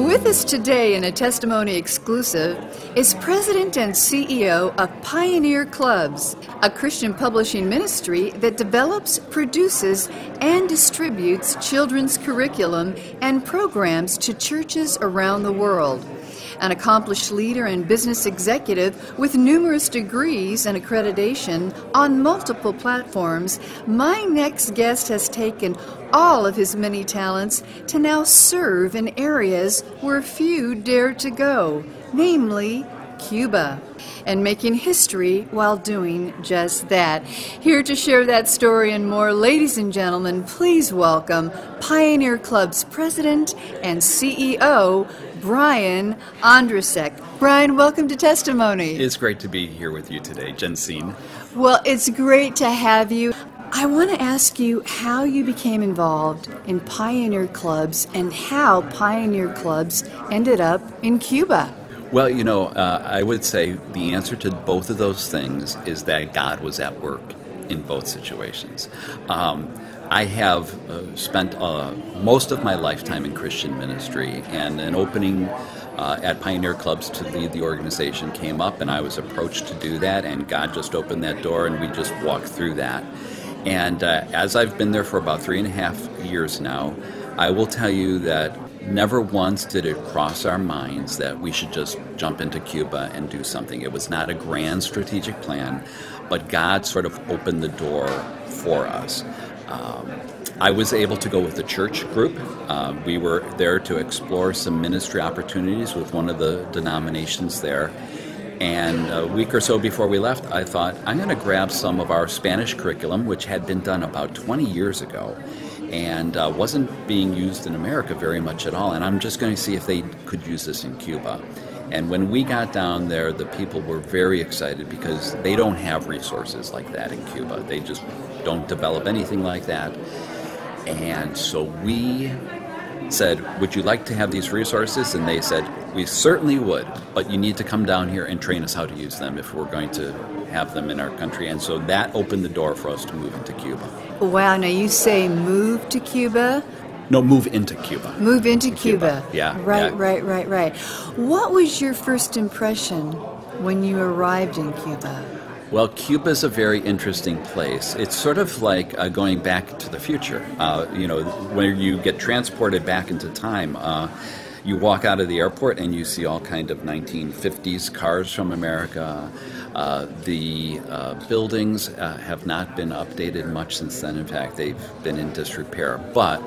With us today in a testimony exclusive is President and CEO of Pioneer Clubs, a Christian publishing ministry that develops, produces, and distributes children's curriculum and programs to churches around the world an accomplished leader and business executive with numerous degrees and accreditation on multiple platforms, my next guest has taken all of his many talents to now serve in areas where few dare to go, namely Cuba, and making history while doing just that. Here to share that story and more, ladies and gentlemen, please welcome Pioneer Club's president and CEO, Brian Ondrasek. Brian, welcome to Testimony. It's great to be here with you today, Jensine. Well, it's great to have you. I want to ask you how you became involved in Pioneer Clubs and how Pioneer Clubs ended up in Cuba. Well, you know, uh, I would say the answer to both of those things is that God was at work in both situations. Um, I have uh, spent uh, most of my lifetime in Christian ministry, and an opening uh, at Pioneer Clubs to lead the organization came up, and I was approached to do that, and God just opened that door, and we just walked through that. And uh, as I've been there for about three and a half years now, I will tell you that never once did it cross our minds that we should just jump into Cuba and do something. It was not a grand strategic plan, but God sort of opened the door for us. Um, I was able to go with the church group. Uh, we were there to explore some ministry opportunities with one of the denominations there. And a week or so before we left, I thought, I'm going to grab some of our Spanish curriculum, which had been done about 20 years ago and uh, wasn't being used in America very much at all. And I'm just going to see if they could use this in Cuba. And when we got down there, the people were very excited because they don't have resources like that in Cuba. They just don't develop anything like that. And so we said, Would you like to have these resources? And they said, We certainly would, but you need to come down here and train us how to use them if we're going to have them in our country. And so that opened the door for us to move into Cuba. Wow, now you say move to Cuba? No, move into Cuba. Move into Cuba. Cuba. Yeah. Right, yeah. right, right, right. What was your first impression when you arrived in Cuba? Well, Cuba is a very interesting place. It's sort of like uh, going back to the future. Uh, you know, when you get transported back into time, uh, you walk out of the airport and you see all kind of 1950s cars from America. Uh, the uh, buildings uh, have not been updated much since then. In fact, they've been in disrepair. But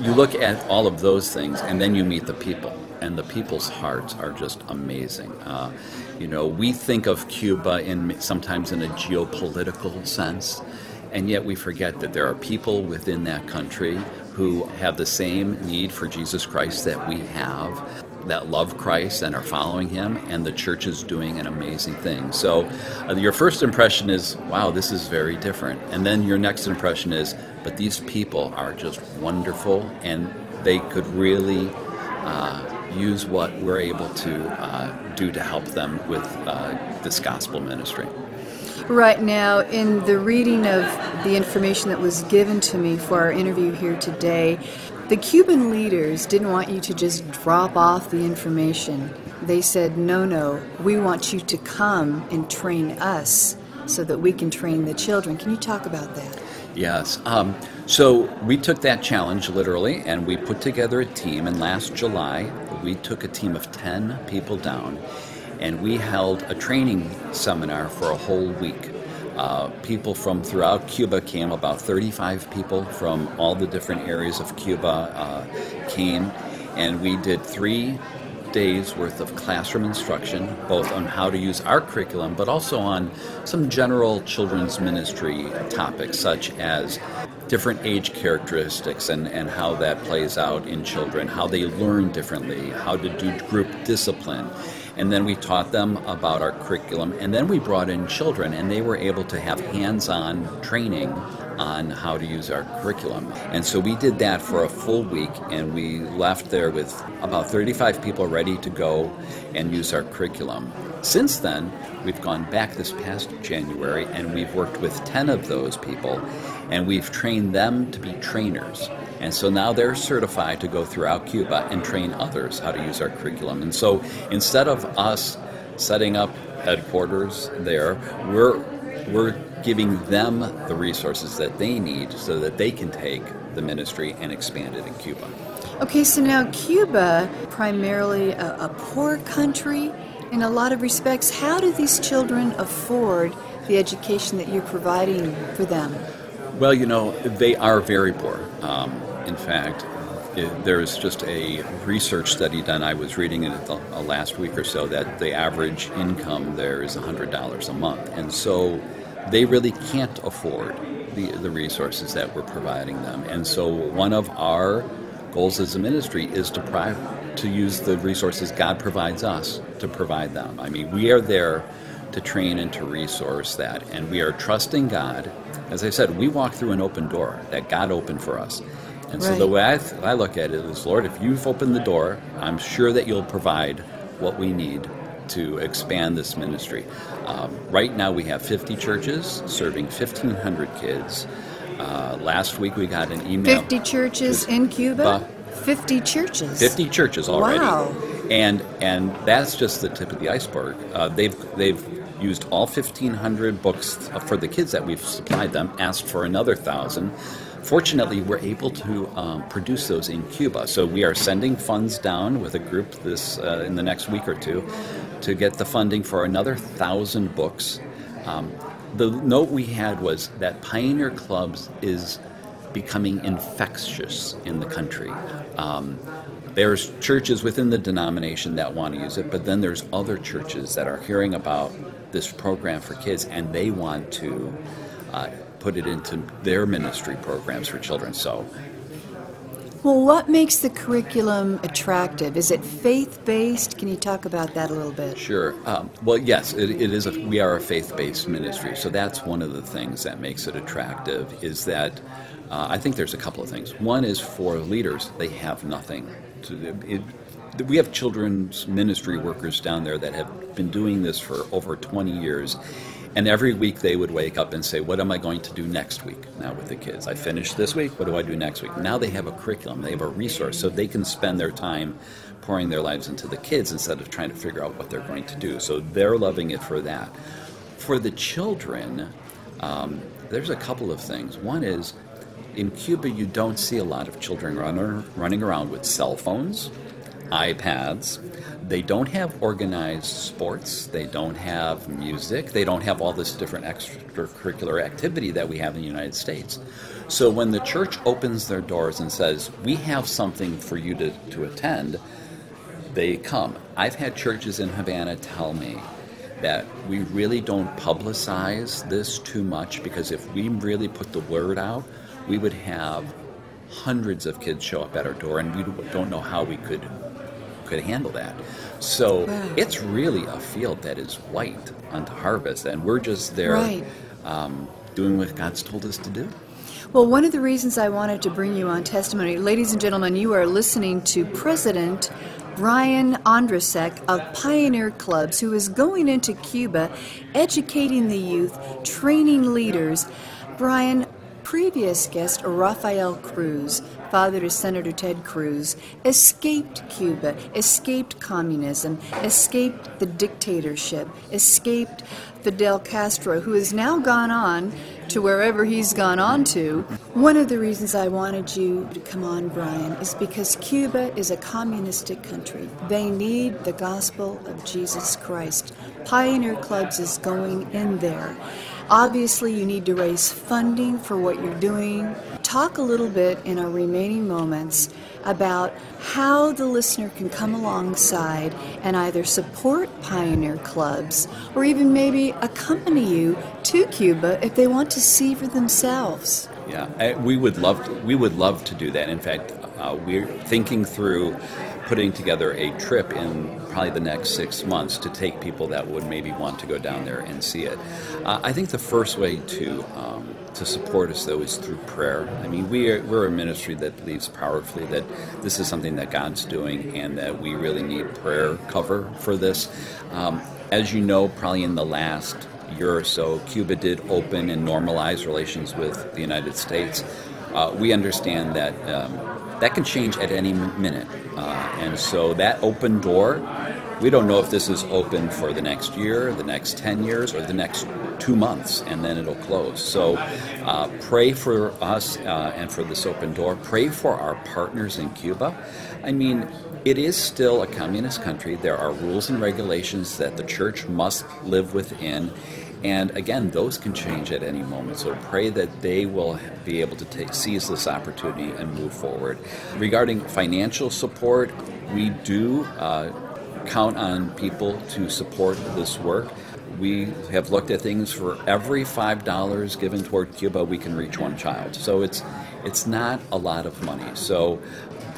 you look at all of those things, and then you meet the people and the people's hearts are just amazing. Uh, you know, we think of Cuba in sometimes in a geopolitical sense, and yet we forget that there are people within that country who have the same need for Jesus Christ that we have, that love Christ and are following Him, and the church is doing an amazing thing. So, uh, your first impression is, wow, this is very different. And then your next impression is, but these people are just wonderful, and they could really. Uh, use what we're able to uh, do to help them with uh, this gospel ministry. Right now, in the reading of the information that was given to me for our interview here today, the Cuban leaders didn't want you to just drop off the information. They said, no, no, we want you to come and train us so that we can train the children. Can you talk about that? Yes. Um, so we took that challenge literally and we put together a team. And last July, we took a team of 10 people down and we held a training seminar for a whole week. Uh, people from throughout Cuba came, about 35 people from all the different areas of Cuba uh, came, and we did three days worth of classroom instruction, both on how to use our curriculum, but also on some general children's ministry topics, such as different age characteristics and, and how that plays out in children, how they learn differently, how to do group discipline. And then we taught them about our curriculum, and then we brought in children, and they were able to have hands on training on how to use our curriculum. And so we did that for a full week, and we left there with about 35 people ready to go and use our curriculum. Since then, we've gone back this past January, and we've worked with 10 of those people, and we've trained them to be trainers. And so now they're certified to go throughout Cuba and train others how to use our curriculum. And so instead of us setting up headquarters there, we're we're giving them the resources that they need so that they can take the ministry and expand it in Cuba. Okay, so now Cuba, primarily a, a poor country in a lot of respects. How do these children afford the education that you're providing for them? Well, you know, they are very poor. Um, in fact, it, there's just a research study done. I was reading it the, uh, last week or so that the average income there is $100 a month. And so they really can't afford the, the resources that we're providing them. And so one of our goals as a ministry is to, pri- to use the resources God provides us to provide them. I mean, we are there to train and to resource that. And we are trusting God. As I said, we walk through an open door that God opened for us. And right. so the way I, th- I look at it is, Lord, if you've opened the door, I'm sure that you'll provide what we need to expand this ministry. Um, right now, we have 50 churches serving 1,500 kids. Uh, last week, we got an email. 50 churches in Cuba? 50 churches. 50 churches already. Wow. And and that's just the tip of the iceberg. Uh, they've they've used all 1,500 books for the kids that we've supplied them. Asked for another thousand. Fortunately, we're able to um, produce those in Cuba. So we are sending funds down with a group this uh, in the next week or two to get the funding for another thousand books. Um, the note we had was that Pioneer Clubs is becoming infectious in the country. Um, there's churches within the denomination that want to use it, but then there's other churches that are hearing about this program for kids and they want to uh, put it into their ministry programs for children. So well, what makes the curriculum attractive? Is it faith based? Can you talk about that a little bit? Sure. Um, well, yes, it, it is. A, we are a faith based ministry, so that's one of the things that makes it attractive. Is that uh, I think there's a couple of things. One is for leaders; they have nothing. To, it, we have children's ministry workers down there that have been doing this for over 20 years and every week they would wake up and say, What am I going to do next week now with the kids? I finished this week, what do I do next week? Now they have a curriculum, they have a resource, so they can spend their time pouring their lives into the kids instead of trying to figure out what they're going to do. So they're loving it for that. For the children, um, there's a couple of things. One is in Cuba, you don't see a lot of children runner, running around with cell phones, iPads, they don't have organized sports, they don't have music, they don't have all this different extracurricular activity that we have in the United States. So when the church opens their doors and says, We have something for you to, to attend, they come. I've had churches in Havana tell me that we really don't publicize this too much because if we really put the word out, we would have hundreds of kids show up at our door and we don't know how we could could handle that. So wow. it's really a field that is white unto harvest, and we're just there right. um, doing what God's told us to do. Well, one of the reasons I wanted to bring you on testimony, ladies and gentlemen, you are listening to President Brian Ondrasek of Pioneer Clubs, who is going into Cuba, educating the youth, training leaders. Brian, previous guest, Rafael Cruz, father to Senator Ted Cruz, escaped Cuba, escaped communism, escaped the dictatorship, escaped Fidel Castro, who has now gone on to wherever he's gone on to. One of the reasons I wanted you to come on, Brian, is because Cuba is a communistic country. They need the gospel of Jesus Christ. Pioneer Clubs is going in there. Obviously, you need to raise funding for what you're doing. Talk a little bit in our remaining moments about how the listener can come alongside and either support pioneer clubs or even maybe accompany you to Cuba if they want to see for themselves. Yeah, we would love to, we would love to do that. In fact, Uh, we're thinking through putting together a trip in probably the next six months to take people that would maybe want to go down there and see it. Uh, I think the first way to um, to support us though is through prayer. I mean, we are, we're a ministry that believes powerfully that this is something that God's doing and that we really need prayer cover for this. Um, as you know, probably in the last year or so, Cuba did open and normalize relations with the United States. Uh, we understand that um, that can change at any minute. Uh, and so that open door, we don't know if this is open for the next year, the next 10 years, or the next two months, and then it'll close. So uh, pray for us uh, and for this open door. Pray for our partners in Cuba. I mean, it is still a communist country. There are rules and regulations that the church must live within. And again, those can change at any moment. So pray that they will be able to take, seize this opportunity and move forward. Regarding financial support, we do uh, count on people to support this work. We have looked at things for every five dollars given toward Cuba, we can reach one child. So it's it's not a lot of money. So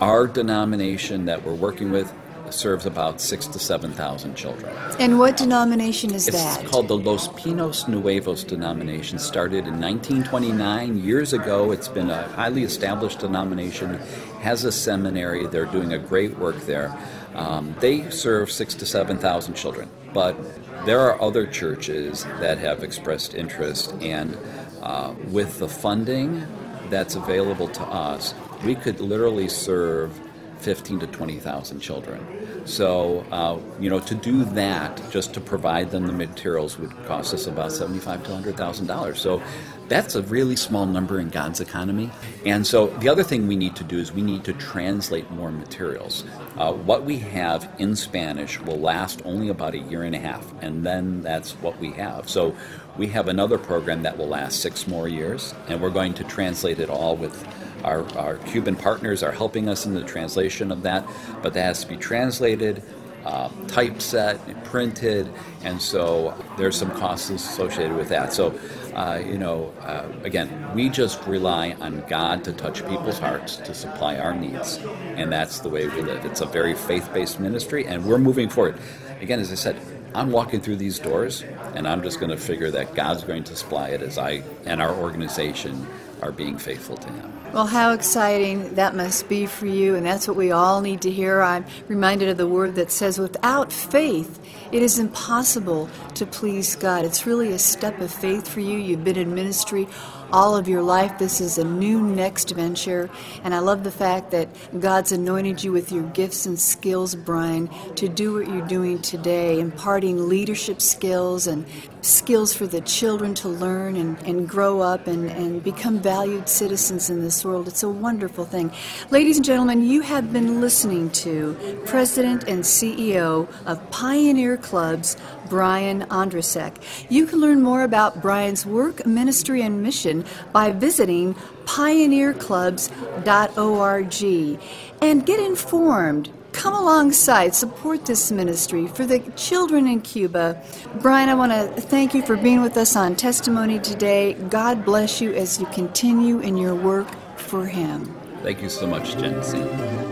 our denomination that we're working with serves about six to seven thousand children. And what denomination is it's that? It's called the Los Pinos Nuevos denomination. Started in 1929, years ago. It's been a highly established denomination. Has a seminary. They're doing a great work there. Um, they serve six to seven thousand children, but there are other churches that have expressed interest, and uh, with the funding that's available to us, we could literally serve 15 to 20,000 children. So, uh, you know, to do that, just to provide them the materials would cost us about 75 to 100,000 dollars. So, that's a really small number in God's economy. And so, the other thing we need to do is we need to translate more materials. Uh, what we have in Spanish will last only about a year and a half, and then that's what we have. So, we have another program that will last six more years, and we're going to translate it all with our, our Cuban partners are helping us in the translation of that, but that has to be translated, uh, typeset, printed, and so there's some costs associated with that. So, uh, you know, uh, again, we just rely on God to touch people's hearts to supply our needs, and that's the way we live. It's a very faith-based ministry, and we're moving forward. Again, as I said, I'm walking through these doors, and I'm just going to figure that God's going to supply it as I and our organization are being faithful to Him. Well, how exciting that must be for you, and that's what we all need to hear. I'm reminded of the word that says, without faith, it is impossible to please God. It's really a step of faith for you. You've been in ministry all of your life. This is a new next venture. And I love the fact that God's anointed you with your gifts and skills, Brian, to do what you're doing today, imparting leadership skills and skills for the children to learn and, and grow up and, and become valued citizens in this world. It's a wonderful thing. Ladies and gentlemen, you have been listening to President and CEO of Pioneer Clubs, Brian Ondrasek. You can learn more about Brian's work, ministry, and mission by visiting pioneerclubs.org and get informed come alongside, support this ministry for the children in Cuba. Brian, I want to thank you for being with us on Testimony today. God bless you as you continue in your work for Him. Thank you so much, Jensine.